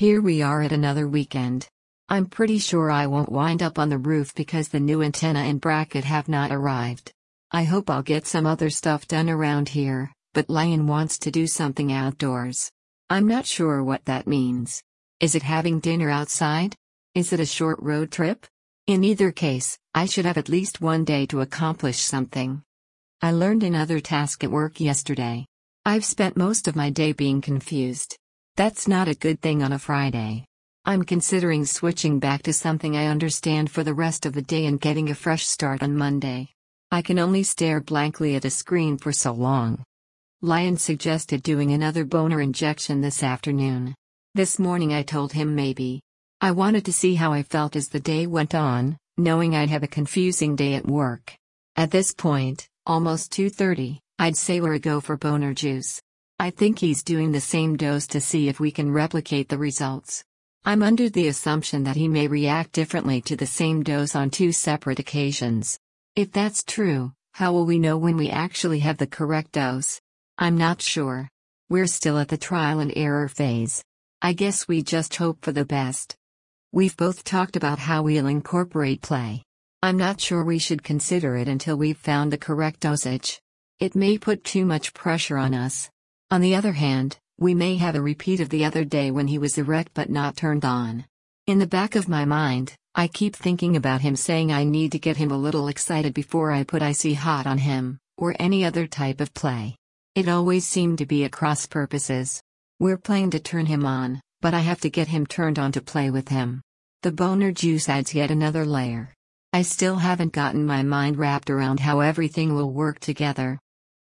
Here we are at another weekend. I'm pretty sure I won't wind up on the roof because the new antenna and bracket have not arrived. I hope I'll get some other stuff done around here, but Lion wants to do something outdoors. I'm not sure what that means. Is it having dinner outside? Is it a short road trip? In either case, I should have at least one day to accomplish something. I learned another task at work yesterday. I've spent most of my day being confused. That's not a good thing on a Friday. I'm considering switching back to something I understand for the rest of the day and getting a fresh start on Monday. I can only stare blankly at a screen for so long. Lion suggested doing another boner injection this afternoon. This morning I told him maybe. I wanted to see how I felt as the day went on, knowing I'd have a confusing day at work. At this point, almost 2:30, I'd say we're a go for boner juice. I think he's doing the same dose to see if we can replicate the results. I'm under the assumption that he may react differently to the same dose on two separate occasions. If that's true, how will we know when we actually have the correct dose? I'm not sure. We're still at the trial and error phase. I guess we just hope for the best. We've both talked about how we'll incorporate play. I'm not sure we should consider it until we've found the correct dosage. It may put too much pressure on us. On the other hand, we may have a repeat of the other day when he was erect but not turned on. In the back of my mind, I keep thinking about him saying I need to get him a little excited before I put icy hot on him, or any other type of play. It always seemed to be at cross purposes. We're playing to turn him on, but I have to get him turned on to play with him. The boner juice adds yet another layer. I still haven't gotten my mind wrapped around how everything will work together.